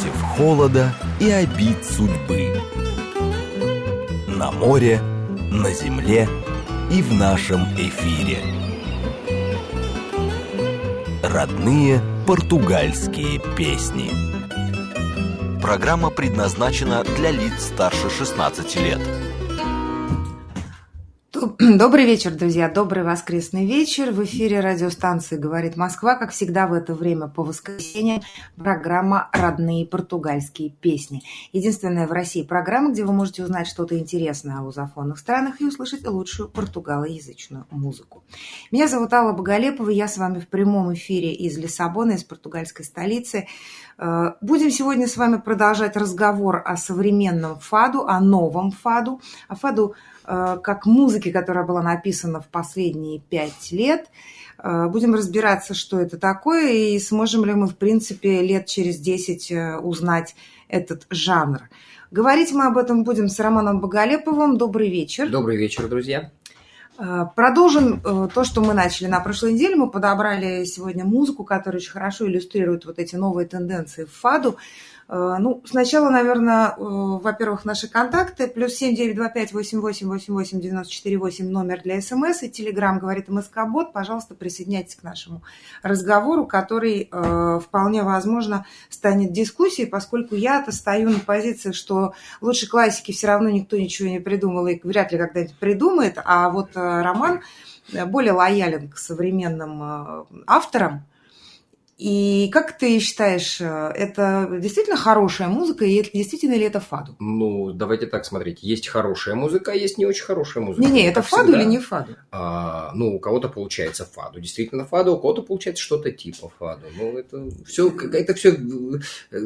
против холода и обид судьбы. На море, на земле и в нашем эфире. Родные португальские песни. Программа предназначена для лиц старше 16 лет. Добрый вечер, друзья. Добрый воскресный вечер. В эфире радиостанции «Говорит Москва». Как всегда в это время по воскресеньям программа «Родные португальские песни». Единственная в России программа, где вы можете узнать что-то интересное о лузофонных странах и услышать лучшую португалоязычную музыку. Меня зовут Алла Боголепова. Я с вами в прямом эфире из Лиссабона, из португальской столицы. Э, будем сегодня с вами продолжать разговор о современном фаду, о новом фаду, о фаду как музыки, которая была написана в последние пять лет. Э, будем разбираться, что это такое, и сможем ли мы, в принципе, лет через десять э, узнать этот жанр. Говорить мы об этом будем с Романом Боголеповым. Добрый вечер. Добрый вечер, друзья. Продолжим то, что мы начали на прошлой неделе. Мы подобрали сегодня музыку, которая очень хорошо иллюстрирует вот эти новые тенденции в фаду. Э, ну, сначала, наверное, э, во-первых, наши контакты. Плюс семь девять два пять восемь восемь восемь восемь девяносто четыре восемь номер для СМС и Телеграм говорит МСК-бот. Пожалуйста, присоединяйтесь к нашему разговору, который э, вполне возможно станет дискуссией, поскольку я-то стою на позиции, что лучше классики все равно никто ничего не придумал и вряд ли когда-нибудь придумает, а вот Роман более лоялен к современным авторам, и как ты считаешь, э, это действительно хорошая музыка, и действительно ли это фаду? Ну, давайте так смотреть. Есть хорошая музыка, а есть не очень хорошая музыка. Не-не, это фаду всегда. или не фаду? А, ну, у кого-то получается фаду, действительно фаду, у кого-то получается что-то типа фаду. Ну, это все, это все э,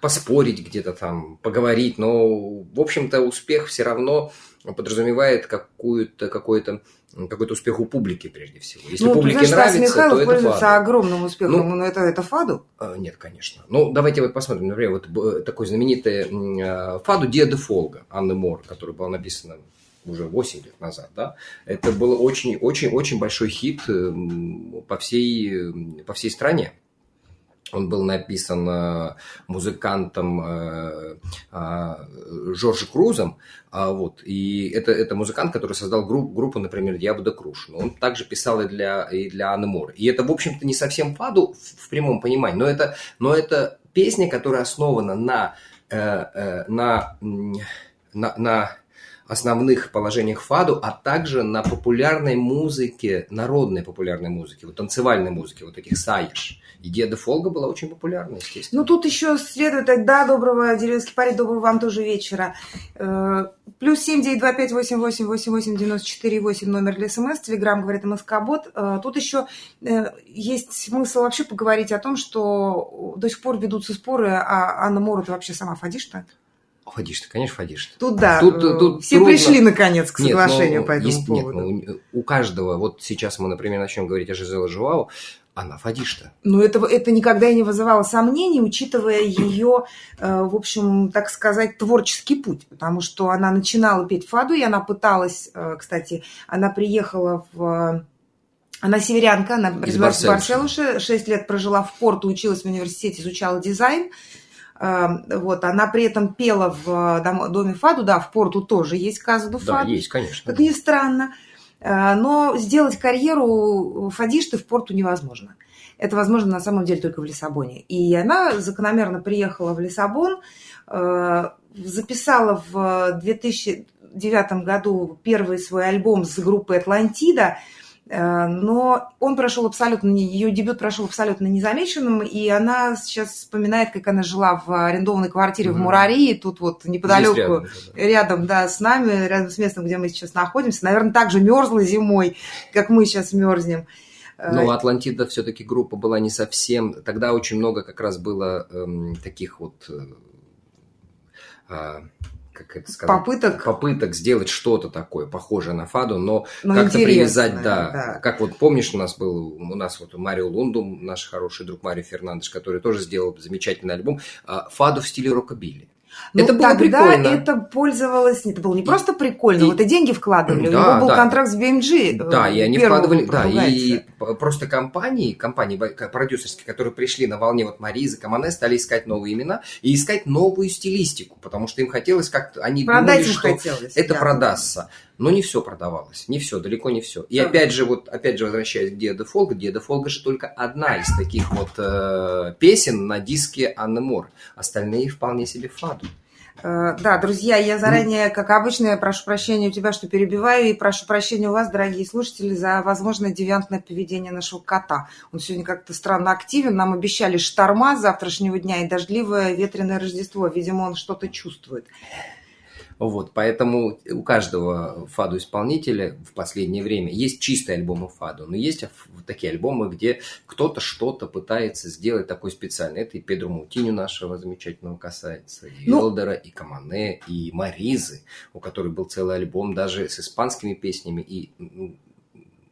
поспорить где-то там, поговорить, но, в общем-то, успех все равно подразумевает какую-то, какой-то какой-то успех у публики прежде всего. Если ну, публике знаешь, нравится, Михайлов то это пользуется фаду. огромным успехом, ну, но это, это фаду? А, нет, конечно. Ну, давайте вот посмотрим. Например, вот такой знаменитый а, фаду Диа де Фолга Анны Мор, который был написан уже 8 лет назад, да, это был очень-очень-очень большой хит по всей, по всей стране. Он был написан э, музыкантом э, э, Жоржи Крузом. А, вот, и это, это музыкант, который создал групп, группу, например, Ябуда Круш. Но он также писал и для, и для Анны Мор. И это, в общем-то, не совсем фаду в, в прямом понимании, но это, но это песня, которая основана на, на, на, на основных положениях фаду, а также на популярной музыке, народной популярной музвуке, вот танцевальной музыке, вот таких саиш. И Деда Фолга была очень популярна, естественно. Ну, тут еще следует, да, доброго, деревенский парень, доброго вам тоже вечера. Э, плюс семь девять два пять восемь восемь восемь восемь девяносто четыре восемь номер для СМС, Телеграм говорит МСК-бот. Э, тут еще э, есть смысл вообще поговорить о том, что до сих пор ведутся споры, а Анна Морот вообще сама фадишь-то? Фадишь-то, конечно, фадишь. Тут да, тут, тут все трудно. пришли наконец к соглашению нет, ну, по этому есть, поводу. Нет, ну, у каждого, вот сейчас мы, например, начнем говорить о Жизеле Жуау, она фадишта. Ну, это, это никогда и не вызывало сомнений, учитывая ее, э, в общем, так сказать, творческий путь. Потому что она начинала петь фаду, и она пыталась, э, кстати, она приехала в... Она северянка, она из Барселуши, 6 лет прожила в Порту, училась в университете, изучала дизайн. Э, вот, она при этом пела в доме Фаду, да, в Порту тоже есть казу Фаду. Да, есть, конечно. Как ни странно. Э, но сделать карьеру фадишты в порту невозможно. Это возможно на самом деле только в Лиссабоне. И она закономерно приехала в Лиссабон, э, записала в 2009 году первый свой альбом с группой «Атлантида», Э, но он прошел абсолютно, ее дебют прошел абсолютно незамеченным, и она сейчас вспоминает, как она жила в арендованной квартире mm-hmm. в Мурарии, тут вот неподалеку, рядом, рядом, да, с нами, рядом с местом, где мы сейчас находимся. Наверное, так же мерзла зимой, как мы сейчас мерзнем. Э, Но Атлантида все-таки группа была не совсем... Тогда очень много как раз было эм, таких вот... Э, а, как это сказать, попыток, попыток сделать что-то такое похожее на фаду, но, но как-то привязать, да, да. Как вот помнишь, у нас был, у нас вот Марио Лундум, наш хороший друг Марио Фернандеш, который тоже сделал замечательный альбом, а, фаду в стиле рокобили. Ну, это было тогда прикольно. это пользовалось, это было не просто прикольно, и- вот и деньги вкладывали, у Да, него был да. контракт с BMG. э, Да, и они вкладывали, да, и просто компании, компании продюсерские, которые пришли на волне вот Маризы, Камане, стали искать новые имена и искать новую стилистику, потому что им хотелось как-то, они Продать думали, что хотелось. это да. продастся. Но не все продавалось, не все, далеко не все. И Да. опять же, вот, опять же, возвращаясь к Диада Фолга, Диада Фолга же только одна из таких вот э, песен на диске Анны Мор. Остальные вполне себе фаду. Э, Да, друзья, я заранее, как обычно, прошу прощения у тебя, что перебиваю, и прошу прощения у вас, дорогие слушатели, за возможное девиантное поведение нашего кота. Он сегодня как-то странно активен. Нам обещали шторма с завтрашнего дня и дождливое ветреное Рождество. Видимо, он что-то чувствует. Вот, поэтому у каждого фаду-исполнителя в последнее время есть чистые альбомы фаду, но есть такие альбомы, где кто-то что-то пытается сделать такой специальный. Это и Педро Мутиню нашего замечательного касается, и Ну- Элдера, и Камане, и Маризы, у которой был целый альбом даже с испанскими песнями. И ну,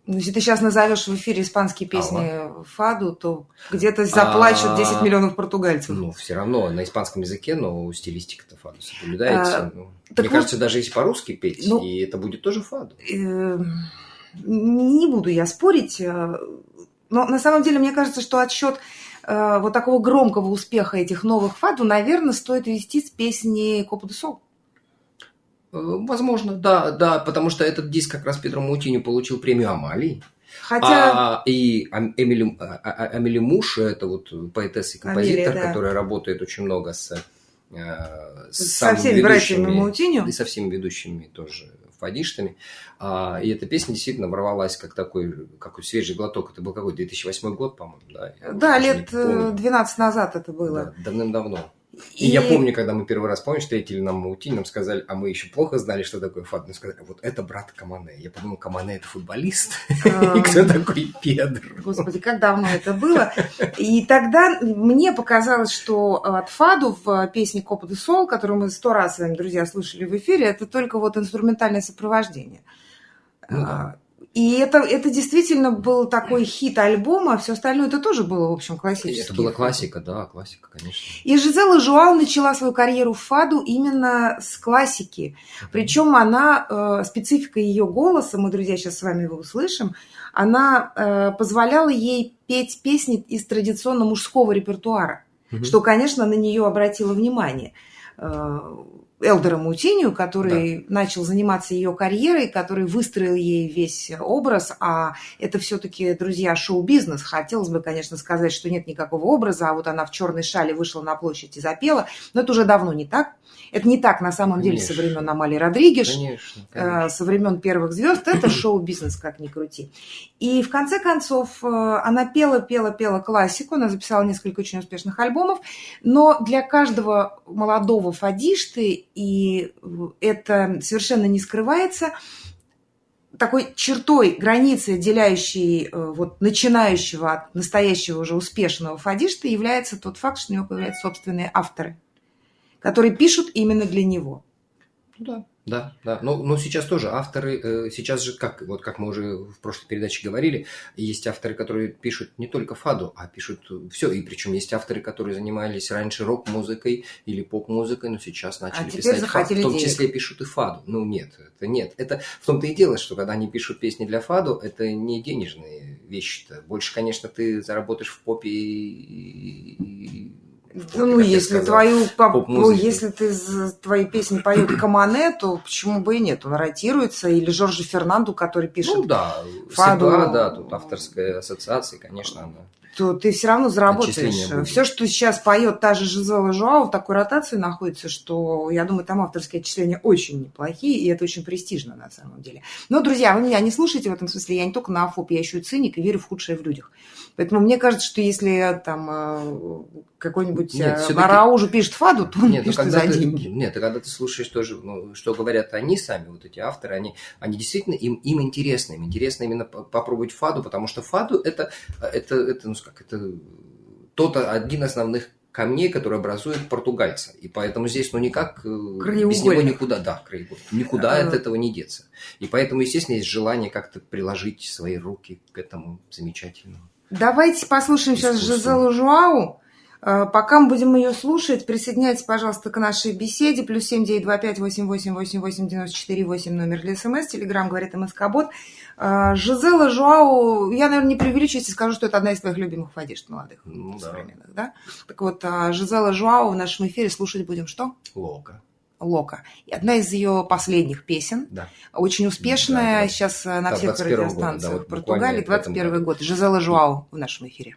Если ты сейчас назовешь в эфире испанские песни Фаду, то где-то заплачут А, 10 миллионов португальцев. ну, все равно на испанском языке, но стилистика-то фаду соблюдается. А, Ну, так Мне вот- кажется, даже если по-русски петь, Ну- и это будет тоже фаду. Э, Не буду я спорить, э, но на самом деле мне кажется, что отсчет э, вот такого громкого успеха этих новых фаду, наверное, стоит вести с песни Копа Сол. Э, Возможно, да, да, потому что этот диск как раз Педро Мутиню получил премию Амалии. Хотя, А, и Эмили, а- а- Амели Муш, это вот поэтесса и композитор, Амелия, да. которая работает очень много с со самыми всеми братьями Маутиню, и со всеми ведущими тоже фадиштами. А, и эта песня действительно ворвалась как такой, какой свежий глоток. Это был какой, 2008 год, по-моему, да? Я да, лет помню. э, 12 назад это было. Да, давным-давно. И... я помню, когда мы первый раз, помнишь, встретили нам Маутинь, нам сказали, а мы еще плохо знали, что такое фад. Нам сказали, вот это брат Камане. Я подумал, Камане это футболист. И кто такой Педро? Господи, как давно это было. И тогда мне показалось, что от Фаду в песне Копа де Сол, которую мы сто раз с вами, друзья, слышали в эфире, это только вот инструментальное сопровождение. Ну да. И это, это действительно был такой хит альбома, а все остальное это тоже было, в общем, классический. Это была классика, да, классика, конечно. И Жизела Жуал начала свою карьеру в фаду именно с классики. Причем она, э, специфика ее голоса, мы, друзья, сейчас с вами его услышим, она э, позволяла ей петь песни из традиционно мужского репертуара, Мгм. что, конечно, на нее обратило внимание. Элдера Мутинию, который начал заниматься ее карьерой, который выстроил ей весь образ, а это все-таки, друзья, шоу-бизнес. Хотелось бы, конечно, сказать, что нет никакого образа, а вот она в черной шале вышла на площадь и запела, но это уже давно не так. Это не так на самом деле со Конечно. времен Амали Родригеш, Конечно, э, конечно. со времен первых звезд. Это шоу-бизнес, как ни крути. И в конце концов э, она пела, пела, пела классику, она записала несколько очень успешных альбомов, но для каждого молодого фадишты, и это совершенно не скрывается, такой чертой, границей, отделяющей э, вот, начинающего от настоящего уже успешного фадишта, является тот факт, что у него появляются собственные авторы, которые пишут именно для него. Да. Да, да. Но, но сейчас тоже авторы, э, сейчас же, как, вот как мы уже в прошлой передаче говорили, есть авторы, которые пишут не только фаду, а пишут все. И причем есть авторы, которые занимались раньше рок-музыкой или поп-музыкой, но сейчас начали А писать фаду. В том денег. числе пишут и фаду. Ну нет, это нет. Это в том-то и дело, что когда они пишут песни для фаду, это не денежные вещи-то. Больше, конечно, ты заработаешь в попе и... попе, Ну, если твою ну, если ты твои песни поют Камане, то почему бы и нет? Он ротируется. Или Жоржи Фернанду, который пишет, Ну да, Фаду. всегда, да, тут авторская ассоциация, конечно, она. то ты все равно заработаешь. Все, что сейчас поет та же Жизела Жуау, в такой ротации находится, что, я думаю, там авторские отчисления очень неплохие, и это очень престижно на самом деле. Но, друзья, вы меня не слушайте в этом смысле, я не только на Афоп, я еще и циник и верю в худшее в людях. Поэтому мне кажется, что если там э, какой-нибудь Нет, э, всё-таки- Мараужу пишет фаду, то он Нет, ну пишет когда за ты, деньги. нет, и когда ты слушаешь тоже, ну, что говорят они сами, вот эти авторы, они, они действительно, им, им интересно, им интересно именно по- попробовать фаду, потому что фаду это, это, это, ну, как, это тот один из основных камней, который образует португальца. И поэтому здесь, ну, никак э, без него никуда, да, краеугольник, никуда А. от этого не деться. И поэтому, естественно, есть желание как-то приложить свои руки к этому замечательному. Давайте послушаем сейчас Искусство. Жизелу Жуау. Э, пока мы будем ее слушать, присоединяйтесь, пожалуйста, к нашей беседе. Плюс семь девять два пять восемь восемь восемь восемь девяносто четыре восемь номер для СМС. Телеграмм говорит МСК-бот. Э, Жизела Жуау, я, наверное, не преувеличу, если скажу, что это одна из твоих любимых одежд молодых, Ну, да. современных, да? Так вот, э, Жизела Жуау в нашем эфире слушать будем что? Лока. Лока. И одна из ее последних песен, Да. очень успешная, Да, да. сейчас на Да, всех 21 года, радиостанциях да, вот Португалии, буквально в этом 21 году. год. Жизела Жуау в нашем эфире.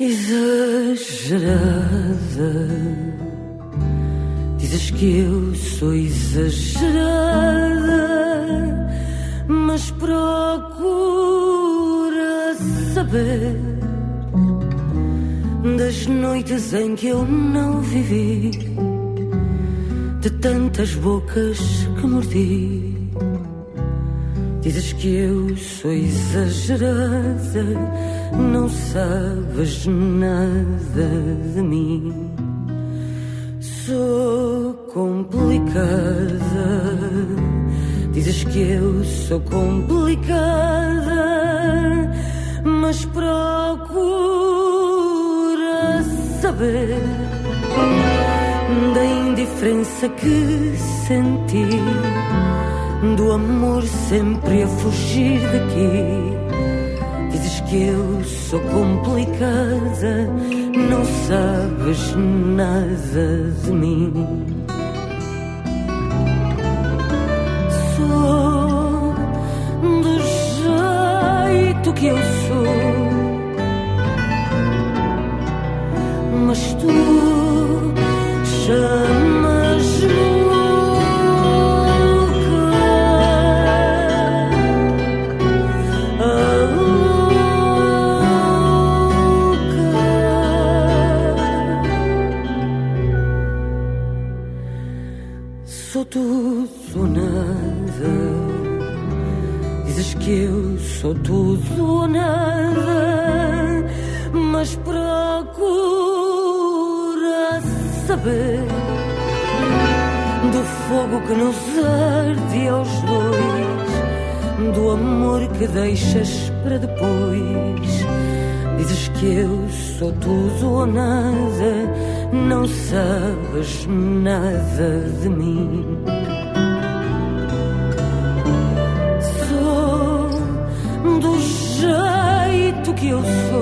Exagerada, dizes que eu sou exagerada, mas procura saber das noites em que eu não vivi, de tantas bocas que mordi. Dizes que eu sou exagerada, não sabes nada de mim. Sou complicada, dizes que eu sou complicada, mas procura saber da indiferença que senti do amor sempre a fugir daqui. Que eu sou complicada, não sabes nada de mim. Sou do jeito que eu sou, Sou tudo ou nada. Dizes que eu sou tudo ou nada, mas procura saber do fogo que nos arde aos dois, do amor que deixas para depois. Dizes que eu sou tudo ou nada, não sabes nada de mim. Sou do jeito que eu sou,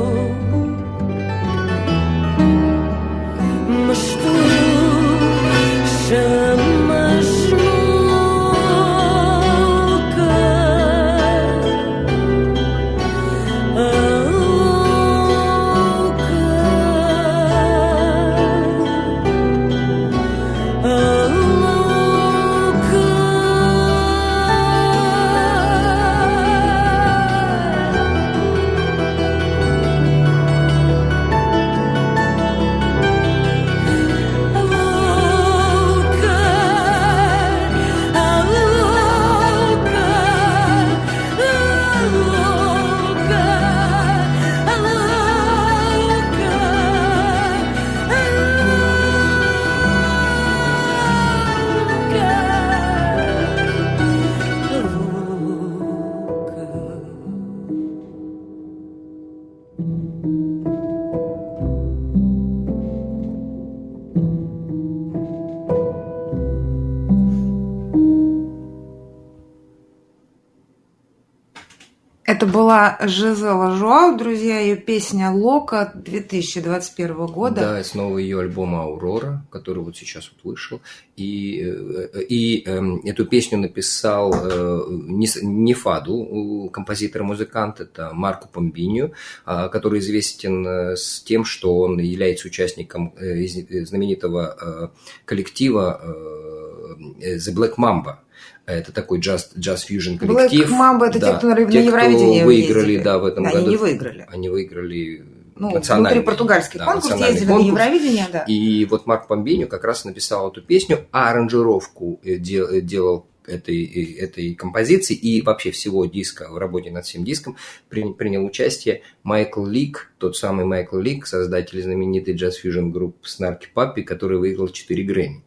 Это была Жизела Жуау, друзья, ее песня «Лока» 2021 года. Да, с нового ее альбома «Аурора», который вот сейчас вот вышел. И, э, и э, эту песню написал э, не, Фаду, композитор и музыкант, это Марко Помбинью, а, который известен э, с тем, что он является участником э, э, знаменитого э, коллектива э, The Black Mamba. Это такой джаз, джаз-фьюжн коллектив. Black Mamba – это Да, те, кто на, на те, кто Евровидении выиграли, ездили. да, в этом Да, году. Они не выиграли. Они выиграли Ну, национальный, внутри португальский да, конкурс ездили на конкурс. Евровидение, да. И вот Марк Помбиню как раз написал эту песню, а аранжировку э, де- э, делал этой, этой композиции и вообще всего диска, в работе над всем диском принял участие Майкл Лик, тот самый Майкл Лик, создатель знаменитой джаз-фьюжн группы Snarky Puppy, который выиграл 4 Грэмми.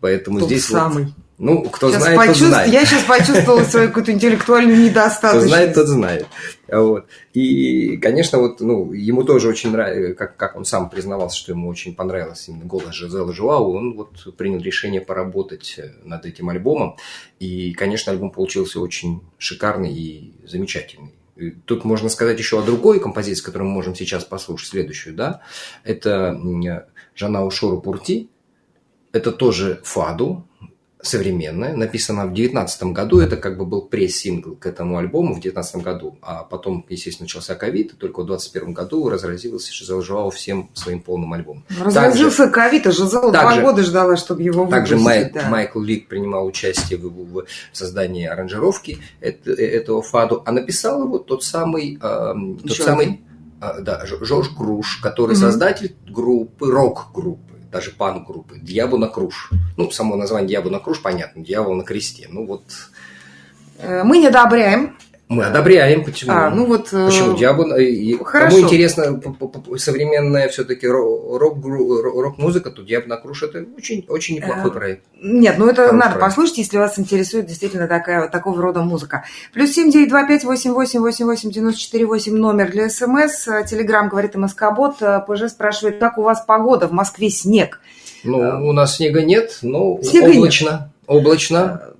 Поэтому Тот здесь самый. Вот, ну, кто сейчас знает, тот знает. Я сейчас почувствовала свою какую-то интеллектуальную недостаточность. Кто знает, тот знает. Вот. И, конечно, вот, ну, ему тоже очень нравится, как, как он сам признавался, что ему очень понравился именно голос Жизела Жуау, он вот принял решение поработать над этим альбомом. И, конечно, альбом получился очень шикарный и замечательный. Тут можно сказать еще о другой композиции, которую мы можем сейчас послушать, следующую, да. Это Жанау Шору Пурти. Это тоже фаду, современная, написана в 2019 году, это как бы был пресс-сингл к этому альбому в 2019 году, а потом, естественно, начался ковид, и только в 2021 году разразился Жизел всем своим полным альбомом. Разразился ковид, а Жизел два года ждала, чтобы его выпустить. Также Май, да. Майкл Лик принимал участие в, в, создании аранжировки это, этого фаду, а написал его тот самый, э, тот самый э, да, Жорж Круш, который угу. создатель группы, рок-группы даже пан-группы. Дьявол на круж. Ну, само название Дьявол на круж, понятно, дьявол на кресте. Ну вот. Э, мы не одобряем мы одобряем, почему? А, ну вот, э, почему дьявол? Хорошо. Кому интересно современная все-таки рок-музыка, то дьявол на круж это очень, очень неплохой э, проект. Нет, ну это Хороший надо проект. послушать, если вас интересует действительно такая, такого рода музыка. Плюс семь девять два пять восемь восемь восемь восемь девяносто четыре восемь номер для СМС. Телеграмм говорит МСК-бот. ПЖ спрашивает, как у вас погода? В Москве снег. Ну, у нас снега нет, но снега облачно. Нет. Облачно.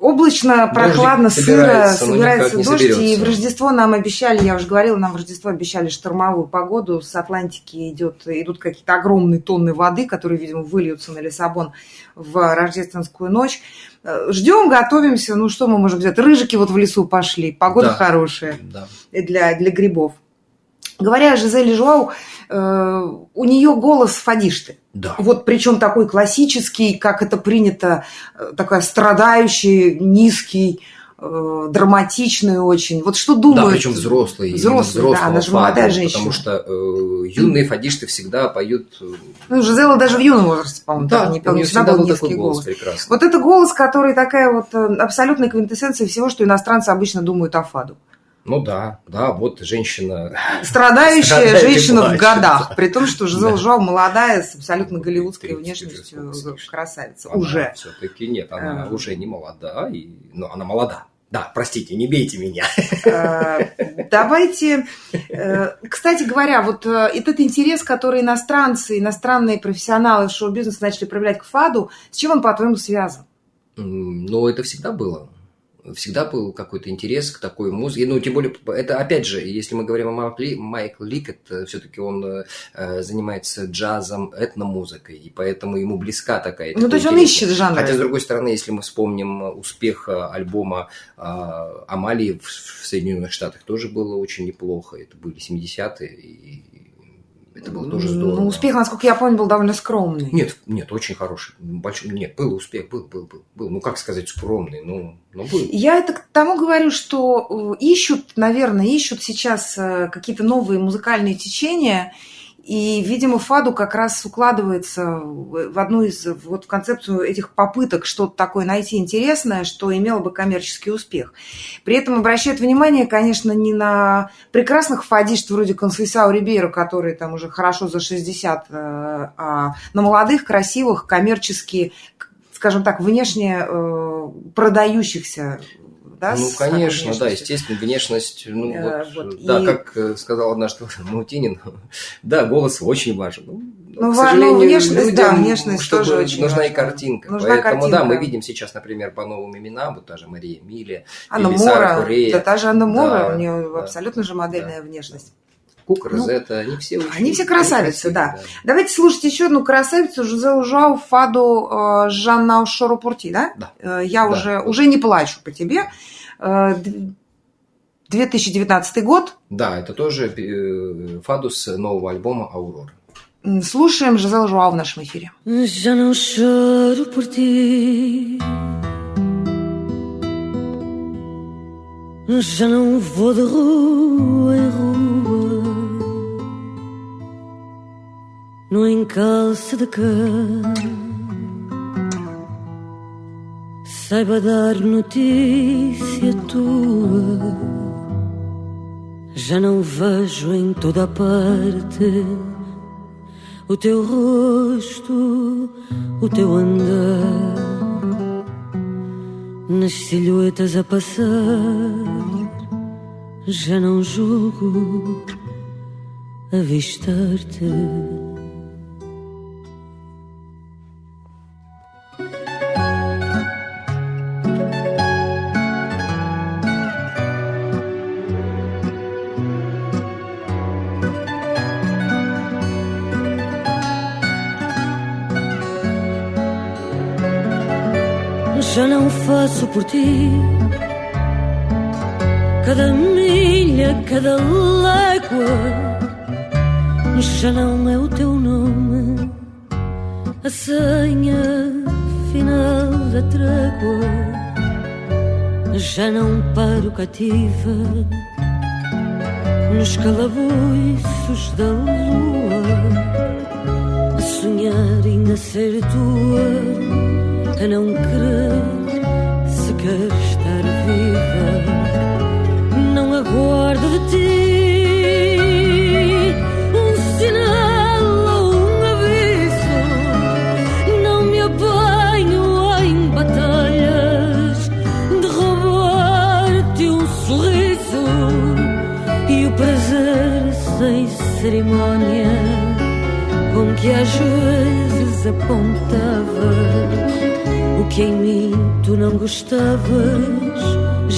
Облачно, прохладно, Дождик сыро, собирается дождь, и в Рождество нам обещали, я уже говорила, нам в Рождество обещали штормовую погоду, с Атлантики идет, идут какие-то огромные тонны воды, которые, видимо, выльются на Лиссабон в рождественскую ночь. Ждем, готовимся, ну что мы можем взять? Рыжики вот в лесу пошли, погода да. хорошая да. Для, для грибов. Говоря о Жизеле Жуау, э, у нее голос фадишты. Да. Вот причем такой классический, как это принято, э, такой страдающий, низкий, э, драматичный очень. Вот что думают? Да, причем взрослый. Взрослый, да, она же молодая женщина. Потому что э, юные фадишты всегда поют... Э, ну, Жизела даже в юном возрасте, по-моему, да, не пела. У нее всегда был низкий голос. голос. Вот это голос, который такая вот абсолютная квинтэссенция всего, что иностранцы обычно думают о фаду. Ну да, да, вот женщина... Страдающая женщина плачет, в годах, да. при том, что Жизел да. Жуау молодая, с абсолютно голливудской внешностью, красавица. Она уже. Все-таки нет, она а... уже не молода, и... но она молода. Да, простите, не бейте меня. А, давайте, э, кстати говоря, вот э, этот интерес, который иностранцы, иностранные профессионалы шоу-бизнеса начали проявлять к ФАДу, с чем он, по-твоему, связан? Ну, это всегда было всегда был какой-то интерес к такой музыке. Ну, тем более, это, опять же, если мы говорим о Майкл, Майкл Лик, это все-таки он э, занимается джазом, этномузыкой, и поэтому ему близка такая. Ну, то есть он ищет жанр. Хотя, с другой стороны, если мы вспомним успех э, альбома э, Амалии в, в Соединенных Штатах, тоже было очень неплохо. Это были 70-е, и это было тоже здорово. Ну, успех, насколько я помню, был довольно скромный. Нет, нет, очень хороший. Большой, нет, был успех, был, был, был, был. Ну, как сказать, скромный, ну, ну был. Я это к тому говорю, что э, ищут, наверное, ищут сейчас э, какие-то новые музыкальные течения, и, видимо, Фаду как раз укладывается в одну из, вот в концепцию этих попыток что-то такое найти интересное, что имело бы коммерческий успех. При этом обращает внимание, конечно, не на прекрасных фадишт вроде Консейсау Рибейро, которые там уже хорошо за 60, э, а на молодых, красивых, коммерчески, скажем так, внешне э, продающихся да? Ну, конечно, да, естественно, внешность, ну, э, вот, вот. да, и... как э, сказал однажды Маутинин, да, голос очень важен. Ну, ну, к сожалению, внешность, людям, да, внешность чтобы тоже очень нужна важна. и картинка. Нужна Поэтому, картинка. да, мы видим сейчас, например, по новым именам, вот та же Мария Мили, Анна Мора, Курея. Да, та же Анна Мора, да, у нее да, абсолютно же модельная да. внешность. Кук, ну, Розетта, они все очень Они все красавицы, да. да. Давайте слушать еще одну красавицу, Жузелу Жау, Фаду э, Жанна Шоропурти, да? Да. Э, я да. уже, уже не плачу по тебе. 2019 э, год. Да, это тоже э, фадус нового альбома «Аурора». Слушаем Жизел Жуау в нашем эфире. Já não Já vou de rua em rua No encalço de cama saiba dar notícia tua. Já não vejo em toda a parte o teu rosto, o teu andar, nas silhuetas a passar. Já não julgo avistar-te. Por ti cada milha, cada légua. Já não é o teu nome, a senha final da trégua. Já não paro cativa nos calabouços da lua, a sonhar ainda ser tua, a não querer sequer estar viva. Não aguardo de ti um sinal ou um aviso. Não me apanho em batalhas de roubar-te um sorriso e o prazer sem cerimónia com que às vezes apontavas que em mim tu não gostavas.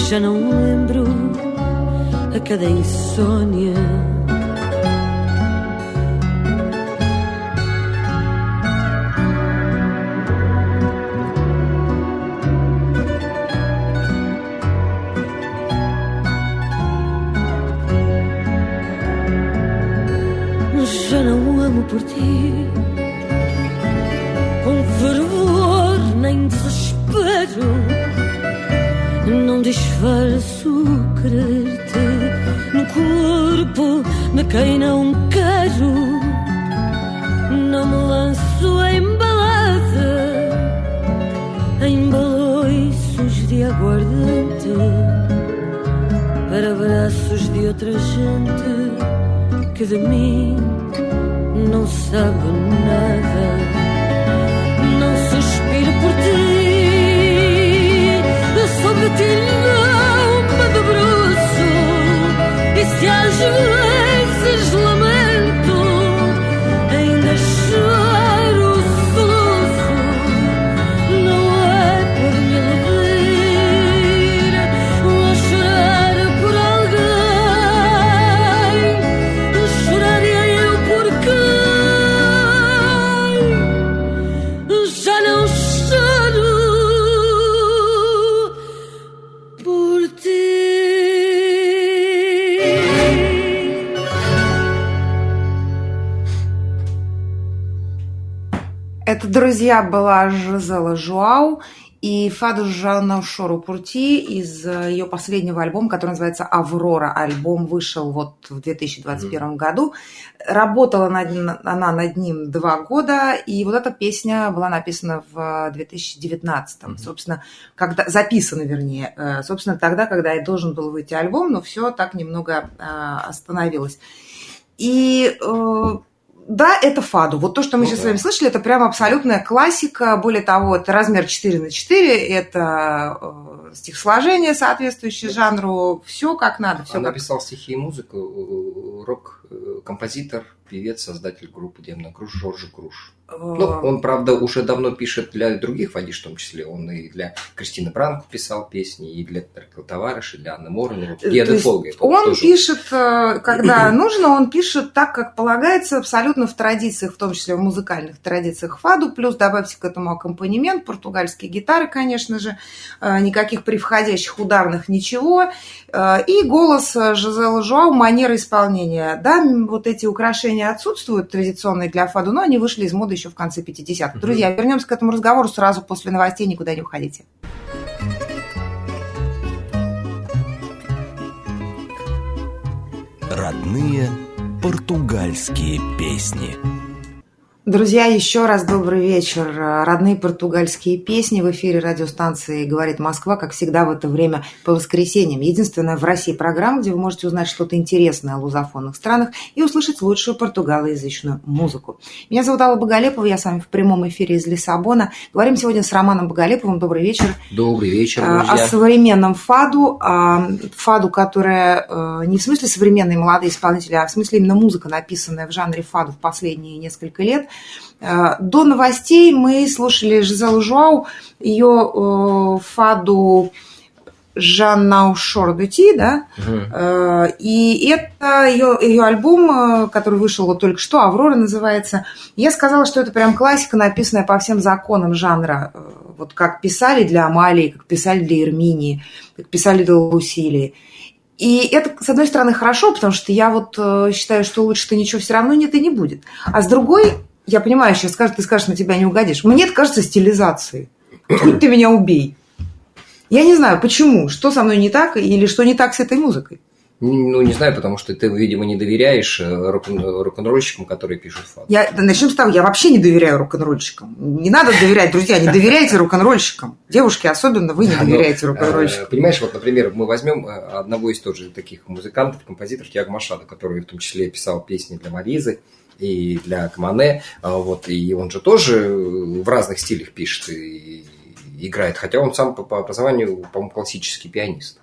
Já não lembro a cada insônia. Já não amo por ti disfarço querer-te no corpo de quem não quero. Não me lanço em balada, em baloiços de aguardente, para braços de outra gente que de mim não sabe nada. Não suspiro por ti, sobre ti qu'un jour друзья, была Жизела Жуау и Фаду Жанна Шору Пурти из э, ее последнего альбома, который называется «Аврора». Альбом вышел вот в 2021 году. Работала над она над ним два года, и вот эта песня была написана в 2019. Собственно, когда, записана, вернее, э, собственно, тогда, когда и должен был выйти альбом, но все так немного э, остановилось. И э, да, это фаду. Вот то, что мы Ну сейчас да. с вами слышали, это прям абсолютная классика. Более того, это размер 4 на 4, это э, стихосложение, соответствующее жанру. Все как надо, все Он как написал стихи и музыку, э, рок-композитор, певец, создатель группы Демна Круш, Жоржи Круш. Ну, э, он, правда, уже давно пишет для других водиш, в том числе. Он и для Кристины Бранку писал песни, и для Теркла Товарища, и для Анны. То Еда есть Фолга. Он тоже- пишет, э, когда нужно, он пишет так, как полагается, абсолютно в традициях, в том числе в музыкальных традициях фаду, плюс добавьте к этому аккомпанемент, португальские гитары, конечно же, э, никаких превходящих ударных ничего, э, и голос э, Жизелы Жуау, манера исполнения. Да, вот эти украшения отсутствуют традиционные для фаду, но они вышли из моды еще в конце 50-х. Мгм. Друзья, вернемся к этому разговору сразу после новостей, никуда не уходите. Родные португальские песни. Друзья, еще раз добрый вечер. Родные португальские песни в эфире радиостанции «Говорит Москва», как всегда в это время по воскресеньям. Единственная в России программа, где вы можете узнать что-то интересное о лузофонных странах и услышать лучшую португалоязычную музыку. Меня зовут Алла Боголепова, я с вами в прямом эфире из Лиссабона. Говорим сегодня с Романом Боголеповым. Добрый вечер. Добрый вечер, А, друзья. О современном фаду, а, фаду, которая э, не в смысле современные молодые исполнители, а в смысле именно музыка, написанная в жанре фаду в последние несколько лет. Э, До новостей мы слушали Жизелу Жуау, ее э, фаду Жанна Ушор Дути, да. Э, И это ее, ее альбом, который вышел вот только что, «Аврора» называется. Я сказала, что это прям классика, написанная по всем законам жанра. Вот как писали для Амалии, как писали для Ирминии, как писали для Лусилии. И это, с одной стороны, хорошо, потому что я вот считаю, что лучше-то ничего все равно нет и не будет. А с другой, я понимаю, сейчас скажешь, ты скажешь, на тебя не угодишь. Мне это кажется стилизацией. Хоть ты меня убей. Я не знаю, почему, что со мной не так или что не так с этой музыкой. Ну, не знаю, потому что ты, видимо, не доверяешь э, рок-н- рок-н-ролльщикам, которые пишут фад. Я, начнем с того, я вообще не доверяю рок-н-ролльщикам. Не надо доверять, друзья, не доверяйте рок-н-ролльщикам. Девушки, особенно вы не Да, но, доверяете Э, рок-н-ролльщикам. Понимаешь, вот, например, мы возьмем э, одного из тоже таких музыкантов, композиторов Тиаго Машада, который в том числе писал песни для Маризы и для Камане, а, вот, и он же тоже в разных стилях пишет и играет, хотя он сам по, по образованию, по-моему, классический пианист.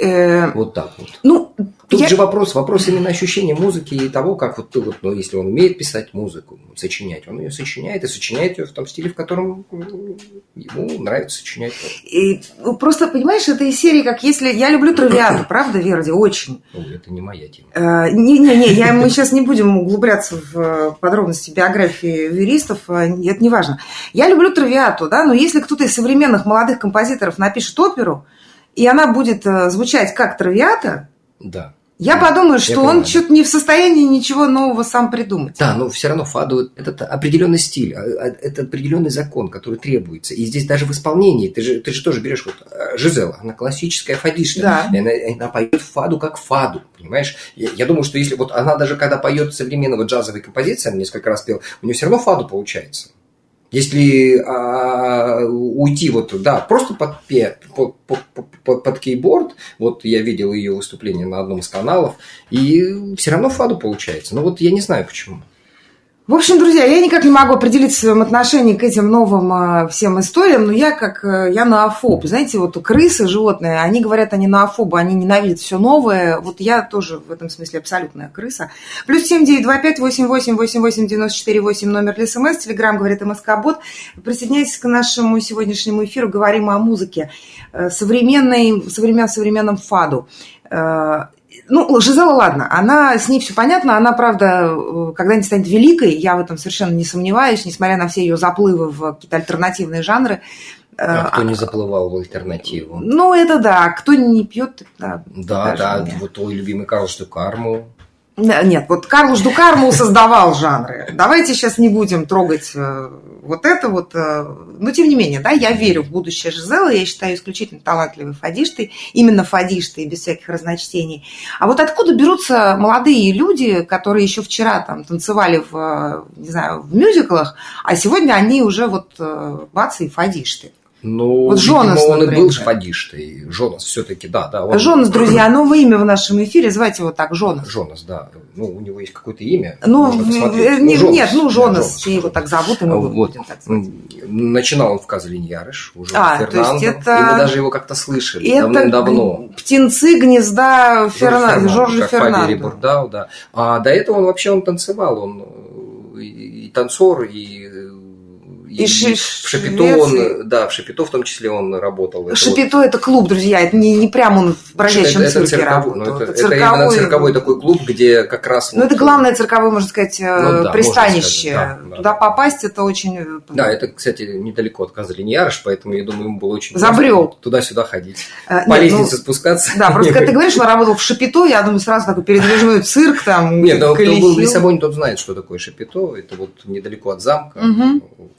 Э, Вот так вот. ну, Тут я- же вопрос, вопрос именно ощущения музыки и того, как вот, ты вот, ну, если он умеет писать музыку, сочинять, он ее сочиняет и сочиняет ее в том стиле, в котором ему нравится сочинять. и, ну, просто, понимаешь, это из серии, как если... Я люблю травиату, правда, Верди, очень. Ну, это не моя тема. Э, Не-не-не, я, мы сейчас не будем углубляться в э, подробности биографии юристов, э, это не важно. Я люблю травиату, да, но если кто-то из современных молодых композиторов напишет оперу, и она будет э, звучать как травиата, Да. я Да, подумаю, я что понимаю. он что-то не в состоянии ничего нового сам придумать. Да, но все равно фаду это определенный стиль, а- а- это определенный закон, который требуется. И здесь даже в исполнении, ты же, ты же тоже берешь вот э, Жизела, она классическая фадистка. Да. И Она, она поет фаду как фаду, понимаешь? Я, я думаю, что если вот она даже когда поет современного джазовой композиции, она несколько раз пела, у нее все равно фаду получается. Если а, уйти вот, да, просто под, пе- по- по- по- под, под кейборд, вот я видел ее выступление на одном из каналов, и все равно фаду получается. Ну вот я не знаю почему. В общем, друзья, я никак не могу определиться в своем отношении к этим новым э, всем историям, но я как, э, я ноофоб. Знаете, вот крысы, животные, они говорят, они ноофобы, они ненавидят все новое. Вот я тоже в этом смысле абсолютная крыса. Плюс семь девять два пять восемь восемь восемь восемь девяносто четыре восемь номер для СМС, Телеграм говорит МСК Бот. Присоединяйтесь к нашему сегодняшнему эфиру, говорим о музыке, э, современной, современ, современном фаду. Ну, Жизела, ладно, она, с ней все понятно, она, правда, э, когда-нибудь станет великой, я в этом совершенно не сомневаюсь, несмотря на все ее заплывы в какие-то альтернативные жанры. Э, А кто не заплывал в альтернативу? Ну, это да, кто не пьет, да. Да, да, вот твой любимый Карл Штукарму. Нет, вот Карлуш Дукарму создавал жанры. Давайте сейчас не будем трогать э, вот это вот. э, Но тем не менее, да, я верю в будущее Жизелы. Я считаю исключительно талантливой фадиштой. Именно фадиштой, без всяких разночтений. А вот откуда берутся молодые люди, которые еще вчера там танцевали в, э, не знаю, в мюзиклах, а сегодня они уже вот бац и фадишты. Ну, Вот видимо, Жонас, он и например. был фадиштой. Жонас все-таки, да, да. он- Жонас, друзья, новое имя в нашем эфире, звайте его так, Жонас. Жонас, да. Ну, у него есть какое-то имя. Ну, посмотреть. э, не- Жонас. нет, ну, Да, Жонас, все его так зовут, и мы его Вот. будем так звать. Начинал он в Казалин Ярыш, уже А, у то есть Фернандо. это- И мы даже его как-то слышали Это давным-давно. птенцы гнезда Ферна... Жоржа как Фабио Фернандо. Рибурдау, да. А до этого он вообще он танцевал, он э, и, и танцор, и, И ши- в Шапито он, да, в Шапито в том числе он работал. Это вот- это клуб, друзья, это не, не прям он в бродячем это, это цирке цирковой, ну, работал. это, это именно цирковой такой клуб, где как раз... Ну, вот- это главное цирковое, можно сказать, э, Ну да, пристанище. можно сказать, да, да. Туда попасть это очень... э, Да, это, кстати, недалеко от Казалин-Ярыш, поэтому, я думаю, ему было очень Забрел. туда-сюда ходить. э, По нет, ну, лестнице спускаться. Да, просто когда ты говоришь, что он работал в Шапито, я думаю, сразу такой передвижной цирк там. Нет, да, кто был в. Лиссабоне, тот знает, что такое Шапито. Это вот недалеко от замка.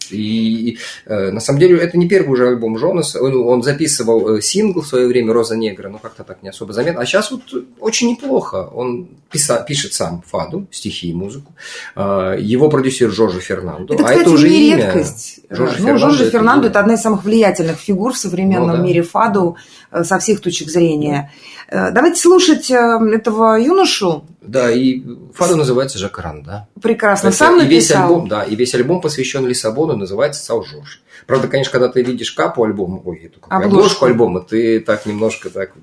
И И, и на самом деле это не первый уже альбом Джонаса. Он, он записывал сингл в свое время «Роза негра», но как-то так не особо заметно. А сейчас вот очень неплохо. Он писа, пишет сам фаду, стихи и музыку. Его продюсер Жоржи Фернандо. Это, а кстати, это уже не имя. редкость. Жоржи ну, Фернандо Жоржи это Фернандо – имя. это одна из самых влиятельных фигур в современном Ну да. мире фаду э, со всех точек зрения. Э, Давайте слушать э, этого юношу. Да, и фада называется Жакаранда. Прекрасно. Это Сам и весь написал. альбом, да, и весь альбом посвящен Лиссабону, называется «Сау Жорж». Правда, конечно, когда ты видишь капу альбома, ой, эту как, Обложку. обложку. альбома, ты так немножко так,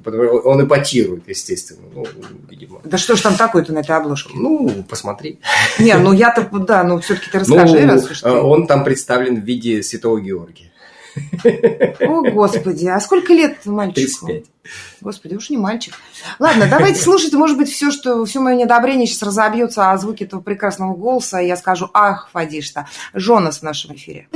он эпатирует, естественно, ну, видимо. Да что ж там такое-то на этой обложке? Ну, посмотри. Не, ну я-то, да, ну все-таки ты расскажи, ну, раз уж ты. э, он там представлен в виде святого Георгия. О, Господи, а сколько лет мальчику? 35. Господи, уж не мальчик. Ладно, давайте слушать, может быть, все, что все мое недобрение сейчас разобьется о звуке этого прекрасного голоса, и я скажу, ах, Фадишта. Жонас в нашем эфире.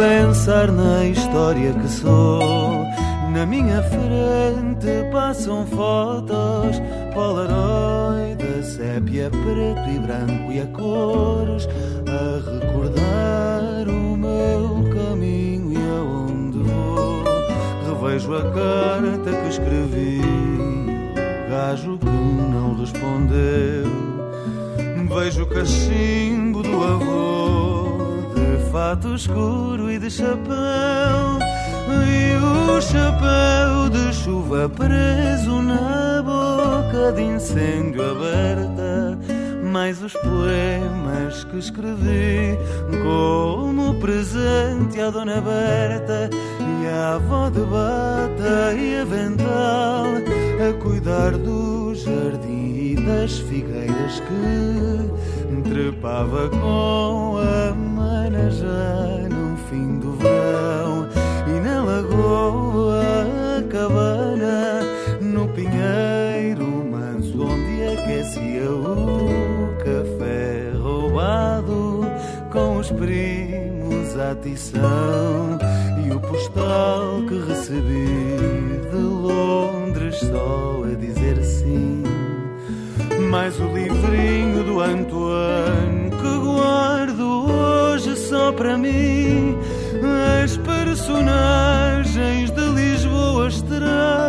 Pensar na história que sou. Na minha frente passam fotos Polaroid, a sépia, preto e branco e a cores A recordar o meu caminho e aonde vou. Revejo a carta que escrevi O gajo que não respondeu. Vejo o cachimbo do avô fato escuro e de chapéu. E o chapéu de chuva preso na boca de incêndio aberta. Mais os poemas que escrevi como presente à Dona Berta e à avó de bata e avental a cuidar do jardim e das figueiras que trepava com a já no fim do verão e na lagoa a cabana no pinheiro manso onde aquecia o café roubado com os primos à tição e o postal que recebi de Londres só a dizer sim. Mais o livrinho do Antoine que guardo hoje para mim. As personagens de Lisboa estranhas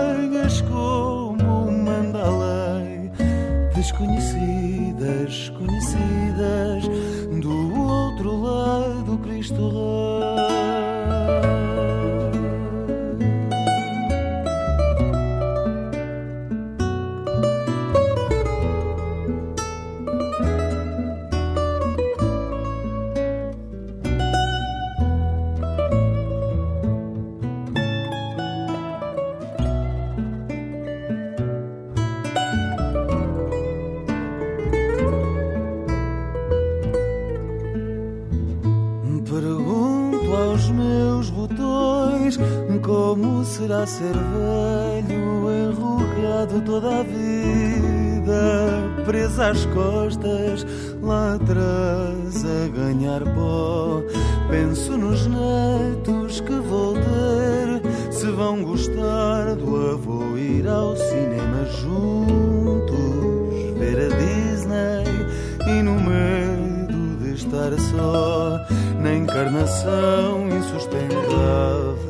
só na encarnação insustentável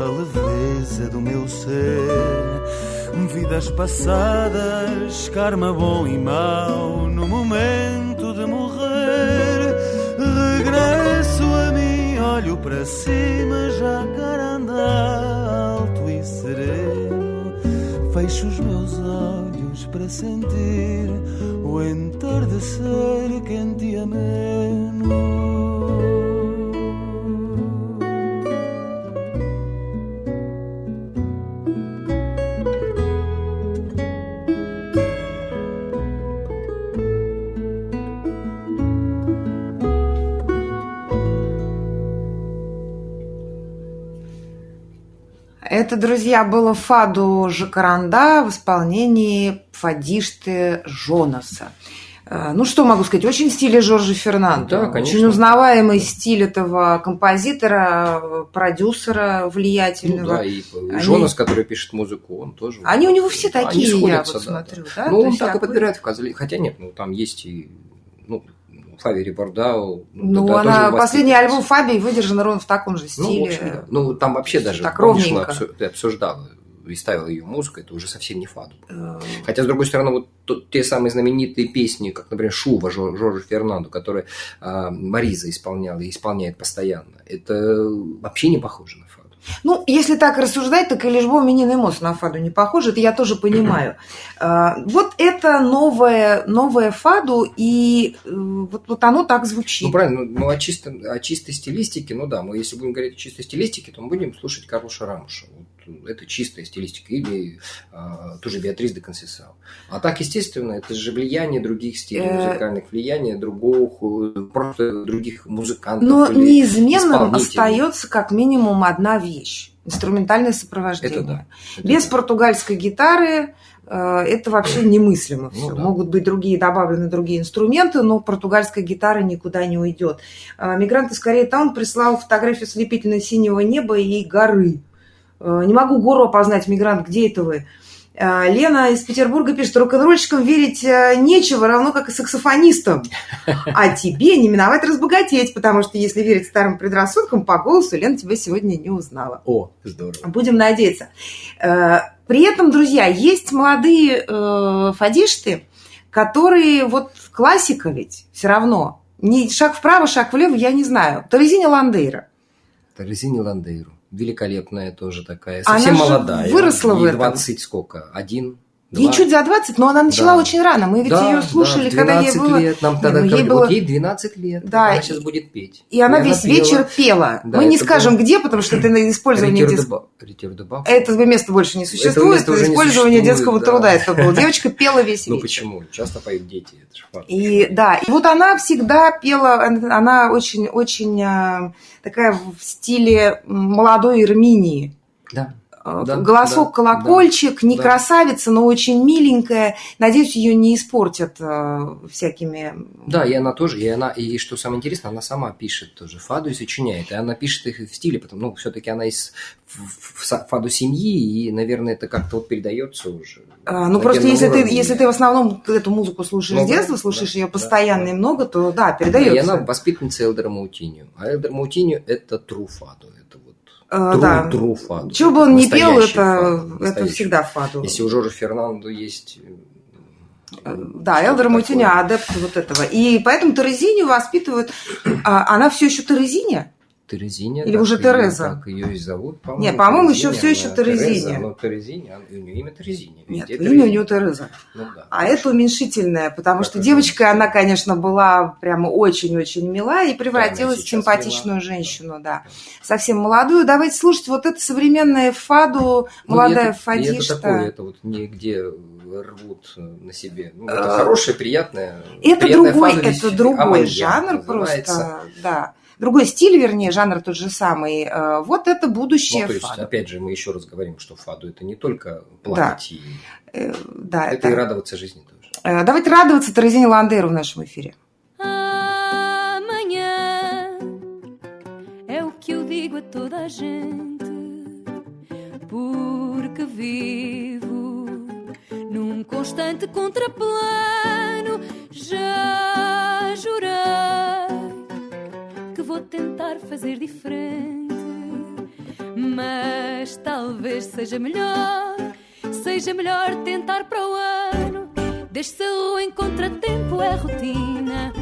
a leveza do meu ser. Vidas passadas karma bom e mau no momento de morrer. Regresso a mim olho para cima jacarandá alto e sereno. Fecho os meus olhos mãos para sentir o entardecer que em ti ameno. Это, друзья, было фаду Жакаранда в исполнении фадишты Жонаса. Э, ну, что могу сказать, очень в стиле Жоржа Фернандо. Да, конечно. Очень узнаваемый стиль этого композитора, продюсера влиятельного. Ну, да, и Они- Жонас, который пишет музыку, он тоже. Они у него все Они такие, я сходятся, вот да, смотрю. да. Да? Ну, он так и подбирает в Козле. Хотя нет, ну там есть и ну, Фави Рибордау. Ну, да, она, последний альбом Фаби выдержан ровно в таком же Ну, в стиле. общем, да. Ну, там вообще даже, Так помнишь, ровненько. ты обсуждал и ставил ее музыку, это уже совсем не фаду. Э, Хотя, с другой стороны, вот тут те самые знаменитые песни, как, например, «Шува» Жор- Жоржа Фернандо, которые а, Мариза исполняла и исполняет постоянно, это вообще не похоже на фаду. Ну, если так рассуждать, так и лишь бы Минин Мос на фаду не похоже, это я тоже понимаю. А, Вот это новое, новое фаду, и э, вот, вот оно так звучит. Ну, правильно, ну, ну, о, чисто, о чистой стилистике, ну да, мы если будем говорить о чистой стилистике, то мы будем слушать Карлоша Рамуша. Вот это чистая стилистика. Или а, ту же Беатрис де Консесау. А так, естественно, это же влияние других стилей Э. музыкальных, влияние других, э, просто других музыкантов. Но неизменным остается как минимум одна вещь. Инструментальное сопровождение. Это да. Это Без да. португальской гитары э, это вообще немыслимо Ну все. да. Могут быть другие, добавлены другие инструменты, но португальская гитара никуда не уйдет. А, Мигрант из Кореи Таун прислал фотографию слепительно синего неба и горы. Э, Не могу гору опознать, мигрант, где это вы? А, Лена из Петербурга пишет, рок-н-ролльщикам верить э, нечего, равно как и саксофонистам. А тебе не миновать разбогатеть, потому что если верить старым предрассудкам, по голосу Лена тебя сегодня не узнала. О, здорово. Будем надеяться. Э, При этом, друзья, есть молодые э, фадишты, которые вот классика ведь все равно. Не шаг вправо, шаг влево, я не знаю. Терезиня Ландейра. Терезини Ландейру. Великолепная тоже такая. Она Совсем же молодая. выросла в этом. 20 сколько? Один? Ей чуть за 20, но она начала Да. очень рано. Мы ведь Да, ее слушали, да, когда ей 12 было... лет. Нам Не, тогда ну, ей было- вот ей 12 лет. Да, Она сейчас будет петь. И она И весь пела. вечер пела. Да, Мы не это скажем было- где, потому что это использование дис-. Это место больше не существует. места не использование существует, детского да. труда это было. Девочка пела весь Ну вечер. почему? Часто поют дети. Это же факт. И да, и вот она всегда пела, она очень, очень а, такая в стиле молодой Эрминии. Да. А, Да, Голосок, да, колокольчик, не да. красавица, но очень миленькая. Надеюсь, ее не испортят а, всякими. Да, и она тоже, и она, и что самое интересное, она сама пишет тоже фаду и сочиняет, и она пишет их в стиле, потому, ну, все-таки она из фаду семьи, и, наверное, это как-то вот передается уже. А, Ну просто если ты, если ты в основном эту музыку слушаешь Ну с да, детства, слушаешь да, ее да, постоянно да. и много, то да, Да, передается. и она воспитанница Элдера Маутинью. А Элдер Маутинью – это true фаду, это А, true, да. true фаду. Чего бы он ни пел, это, фаду, это всегда фаду. Если у Жоржа Фернандо есть... Э, Да, Мутюня, такое. адепт вот этого. И поэтому Терезиню воспитывают. А, она все еще Терезиня? Терезиня. Или уже Тереза? Так ее и зовут, по-моему. Не, по-моему, еще Терезиня, всё еще Терезиня. Тереза, но Терезиня, а у нее имя Терезиня. Нет, везде имя у нее Тереза. Ну да. А это уменьшительное, потому Как что девочка, она, конечно, была прямо очень-очень мила и превратилась в сейчас симпатичную мила. женщину, да. Совсем молодую. Давайте слушать вот это современное фаду, Ну, молодая это, и это фадишта. такое, это вот нигде рвут на себе. Ну, это Э, хорошее, приятное. Это приятное другой, фаду, это другой жанр называется. просто, да. Другой стиль, вернее, жанр тот же самый. Э, Вот это будущее Ну, то есть, фаду. опять же, мы еще раз говорим, что фаду это не только плакать, и- Э, Да, это это... и радоваться жизни тоже. Э, Давайте радоваться Терезине Ландеру в нашем эфире. Amanhã é o que eu digo a toda a gente, porque vivo num constante contraplano. Já jurei vou tentar fazer diferente, mas talvez seja melhor, seja melhor tentar para o ano. A rua em contratempo é rotina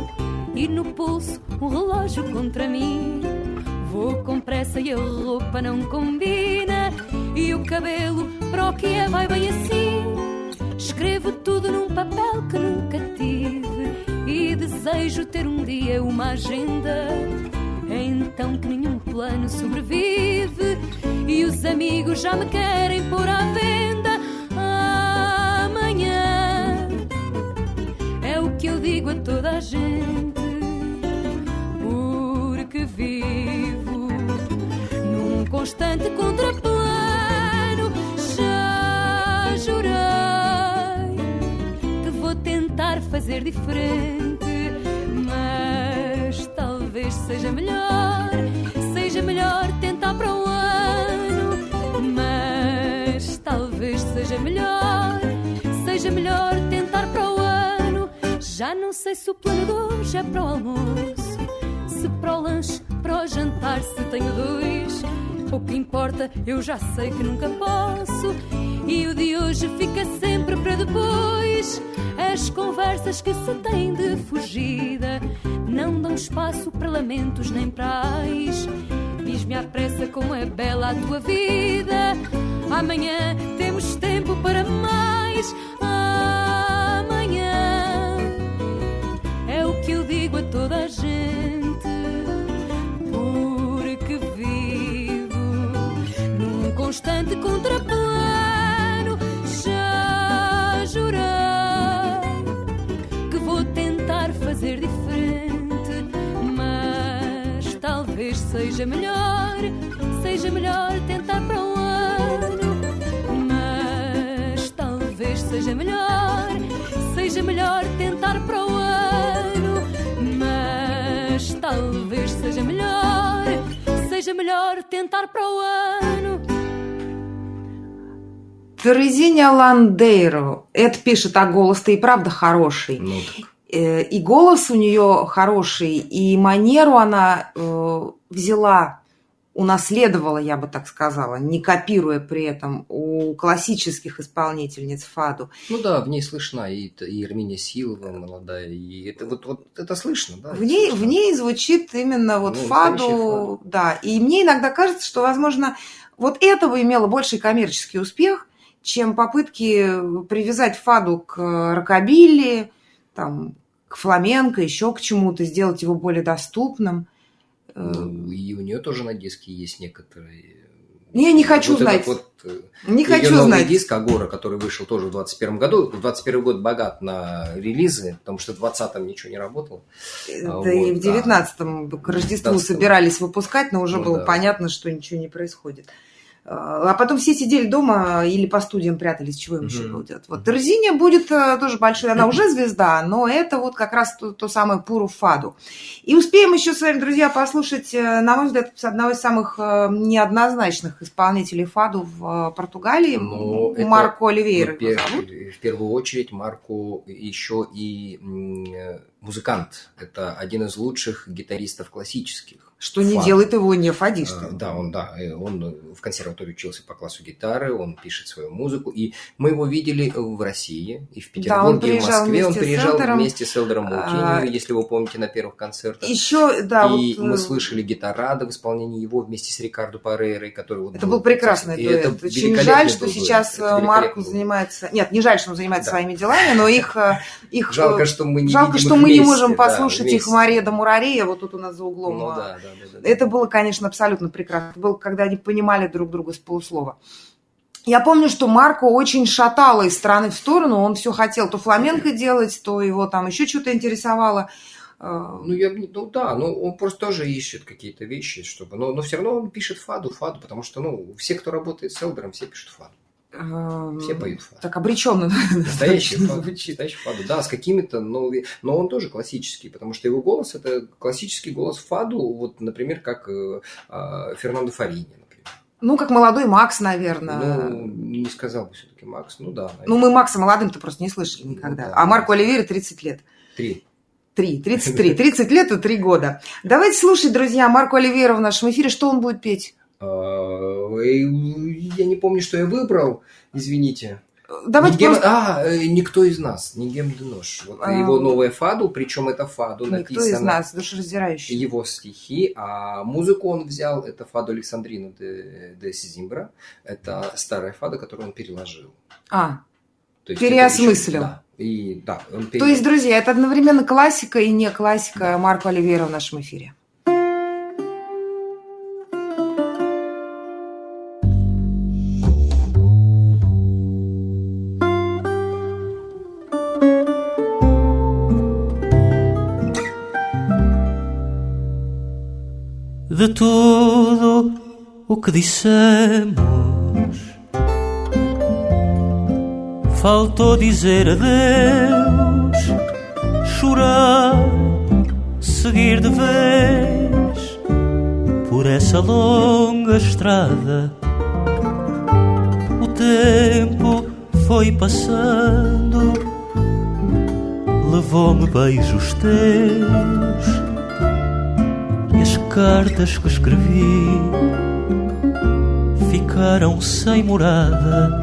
e no pulso um relógio contra mim. Vou com pressa e a roupa não combina e o cabelo para o que é vai bem assim. Escrevo tudo num papel que nunca tive e desejo ter um dia uma agenda. É então que nenhum plano sobrevive e os amigos já me querem pôr à venda amanhã. É o que eu digo a toda a gente, porque vivo num constante contraplano. Já jurei que vou tentar fazer diferente seja melhor, seja melhor tentar para o ano. Mas talvez seja melhor, seja melhor tentar para o ano. Já não sei se o plano de hoje é para o almoço, se para o lanche, para o jantar, se tenho dois. Pouco importa, eu já sei que nunca posso. E o de hoje fica sempre para depois. As conversas que se têm de fugida não dão espaço para lamentos nem prais. Diz-me à pressa como é bela a tua vida. Amanhã temos tempo para mais. Amanhã é o que eu digo a toda a gente. Seja melhor, seja melhor tentar para o ano. Mas talvez seja melhor, seja melhor tentar para o ano. Mas talvez seja melhor, seja melhor tentar para o ano. Терезиня Ландейро. Это пишет, а голос-то и правда хороший. Ну, так. Э, И голос у нее хороший, и манеру она э, взяла, унаследовала, я бы так сказала, не копируя при этом у классических исполнительниц фаду. Ну да, в ней слышна и, и Армения Силова молодая, и это вот, вот это слышно, да. В ней, слышно. в ней звучит именно вот Ну, фаду, фаду. да. И мне иногда кажется, что, возможно, вот это бы имело больший коммерческий успех, чем попытки привязать фаду к рокобилли, там, к фламенко, еще к чему-то, сделать его более доступным. Э, Ну, и у нее тоже на диске есть некоторые... Я не хочу вот знать. вот, э, Не её хочу новый знать. диск Агора, который вышел тоже в 21 году. 21 год богат на релизы, потому что в 20-м ничего не работало. Да вот, и в да. 19-м к Рождеству 19-м. собирались выпускать, но уже Ну было да. понятно, что ничего не происходит. А потом все сидели дома или по студиям прятались, чего им еще делать. Вот Терзиния будет тоже большой, она уже звезда, но это вот как раз то, то самое Пуру Фаду. И успеем еще с вами, друзья, послушать, э, на мой взгляд, одного из самых э, неоднозначных исполнителей Фаду в э, Португалии, Ну, это, Марко Оливейра Ну, пер- в первую очередь Марку еще и музыкант. Это один из лучших гитаристов классических. Что не Фаду. делает его не фадистом. Да, он, да, э, он в консерватории учился по классу гитары, он пишет свою музыку, и мы его видели в России, и в Да, он Петербурге, и в Москве, он приезжал Элдером. вместе с Элдером А, Маутини, если вы помните, на первых концертах. Еще, да, и вот, мы э, слышали гитарада в исполнении его вместе с Рикардо Парейрой, который вот Это был прекрасный и дуэт. это Очень жаль, что был дуэт. сейчас Марку был. занимается... Нет, не жаль, что он занимается Да. своими делами, но их... э, их Жалко, что мы не жалко, что их мы не вместе, можем да, послушать их вместе. Мария да Мурарея, вот тут у нас за углом. Ну а. да, да, да, да, Это было, конечно, абсолютно прекрасно. Это было, когда они понимали друг друга с полуслова. Я помню, что Марко очень шатало из стороны в сторону. Он все хотел то фламенко делать, то его там еще что-то интересовало. Э, Ну, я, ну да, ну он просто тоже ищет какие-то вещи, чтобы, но, но все равно он пишет фаду, фаду, потому что, ну, все, кто работает с Элдером, все пишут фаду, все поют фаду. Так обреченно. Настоящий фаду, звучит. настоящий фаду, да, с какими-то, но, но он тоже классический, потому что его голос это классический голос фаду, вот, например, как э, а, Фернандо Фарини, например. Ну, как молодой Макс, наверное. Ну, не сказал бы все-таки Макс, ну да, Ну, наверное. мы Макса молодым-то просто не слышали никогда. Ну да. а Марку Оливере 30 лет. три. Три, 33. 30 лет и 3 года. Давайте слушать, друзья, Марку Оливера в нашем эфире. Что он будет петь? А, э, Я не помню, что я выбрал, извините. Давайте Нигем- просто... А, э, никто из нас, Нигем Денош. Вот А. его новая фаду, причем это фаду Никто написано. из нас, душераздирающий. Его стихи, а музыку он взял, это фаду Александрина де, де Сизимбра. Это старая фада, которую он переложил. А, То есть Переосмыслил. еще- да, и, да, он то пере- есть, друзья, это одновременно классика и не классика Марку Оливера в нашем эфире. de tudo o que dissemos. Faltou dizer adeus, chorar, seguir de vez por essa longa estrada. O tempo foi passando, levou-me beijos teus cartas que escrevi ficaram sem morada.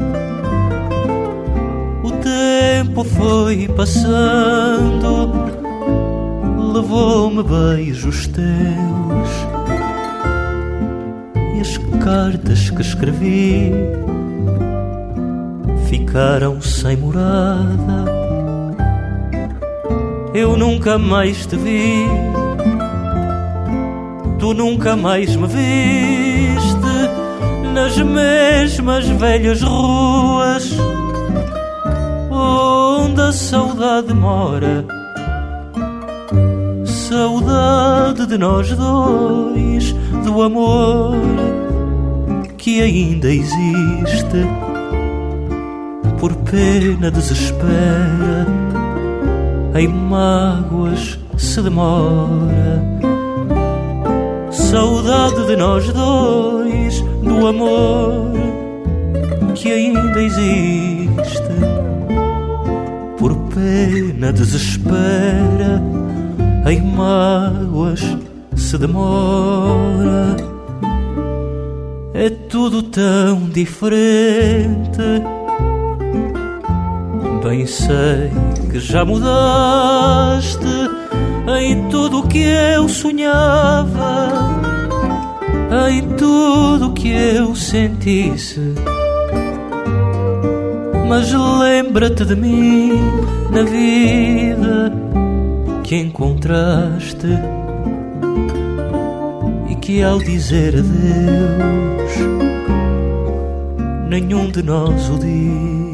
O tempo foi passando, levou-me beijos teus e as cartas que escrevi ficaram sem morada. Eu nunca mais te vi, tu nunca mais me viste nas mesmas velhas ruas onde a saudade mora. Saudade de nós dois, do amor que ainda existe. Por pena desespera, em mágoas se demora. Saudade de nós dois, do amor que ainda existe. Por pena desespera, em mágoas se demora. É tudo tão diferente. Bem sei que já mudaste em tudo que eu sonhava, em tudo que eu sentisse. Mas lembra-te de mim na vida que encontraste e que ao dizer adeus nenhum de nós o disse.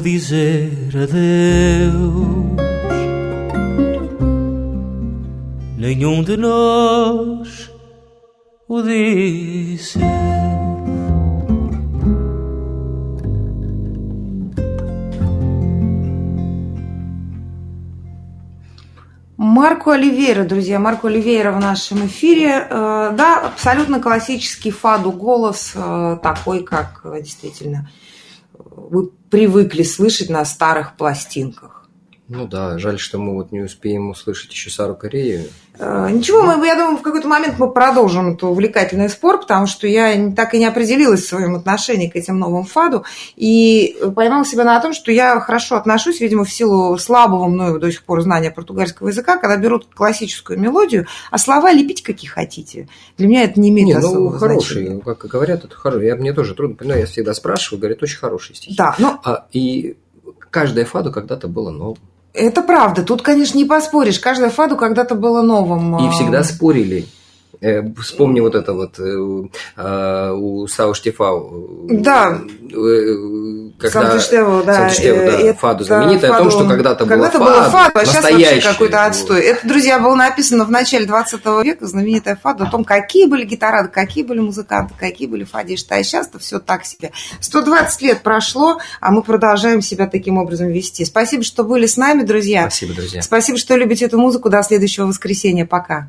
Que dizer adeus? Nenhum de nós o disse. Марко Оливейра, друзья, Марко Оливейра в нашем эфире. Э, Да, абсолютно классический фаду голос, э, такой, как э, действительно вы привыкли слышать на старых пластинках. Ну да, жаль, что мы вот не успеем услышать еще Сару Корею. Э, Ничего, мы, я думаю, в какой-то момент мы продолжим эту увлекательный спор, потому что я так и не определилась в своем отношении к этим новым фаду и поймала себя на том, что я хорошо отношусь, видимо, в силу слабого мною до сих пор знания португальского языка, когда берут классическую мелодию, а слова лепить какие хотите. Для меня это не имеет Не, ну особого хороший, значения. как говорят, это хороший. Я, мне тоже трудно понимаю, я всегда спрашиваю, говорят, очень хорошие стихи. Да, ну, А, и каждое фаду когда-то было новым. Это правда. Тут, конечно, не поспоришь. Каждое фаду когда-то было новым. И А, всегда спорили. Э, Вспомни вот это вот э, э, у Сау Штефау. Да. Когда Сантиштеву, да. Сантиштеву, да, фаду знаменитая, о том, фаду- что когда-то было когда-то было фаду, а сейчас вообще какой-то отстой. Это, друзья, было написано в начале 20 века, знаменитая фада, о том, какие были гитарады, какие были музыканты, какие были фадисты. А сейчас-то все так себе. 120 лет прошло, а мы продолжаем себя таким образом вести. Спасибо, что были с нами, друзья. Спасибо, друзья. Спасибо, что любите эту музыку. До следующего воскресенья. Пока.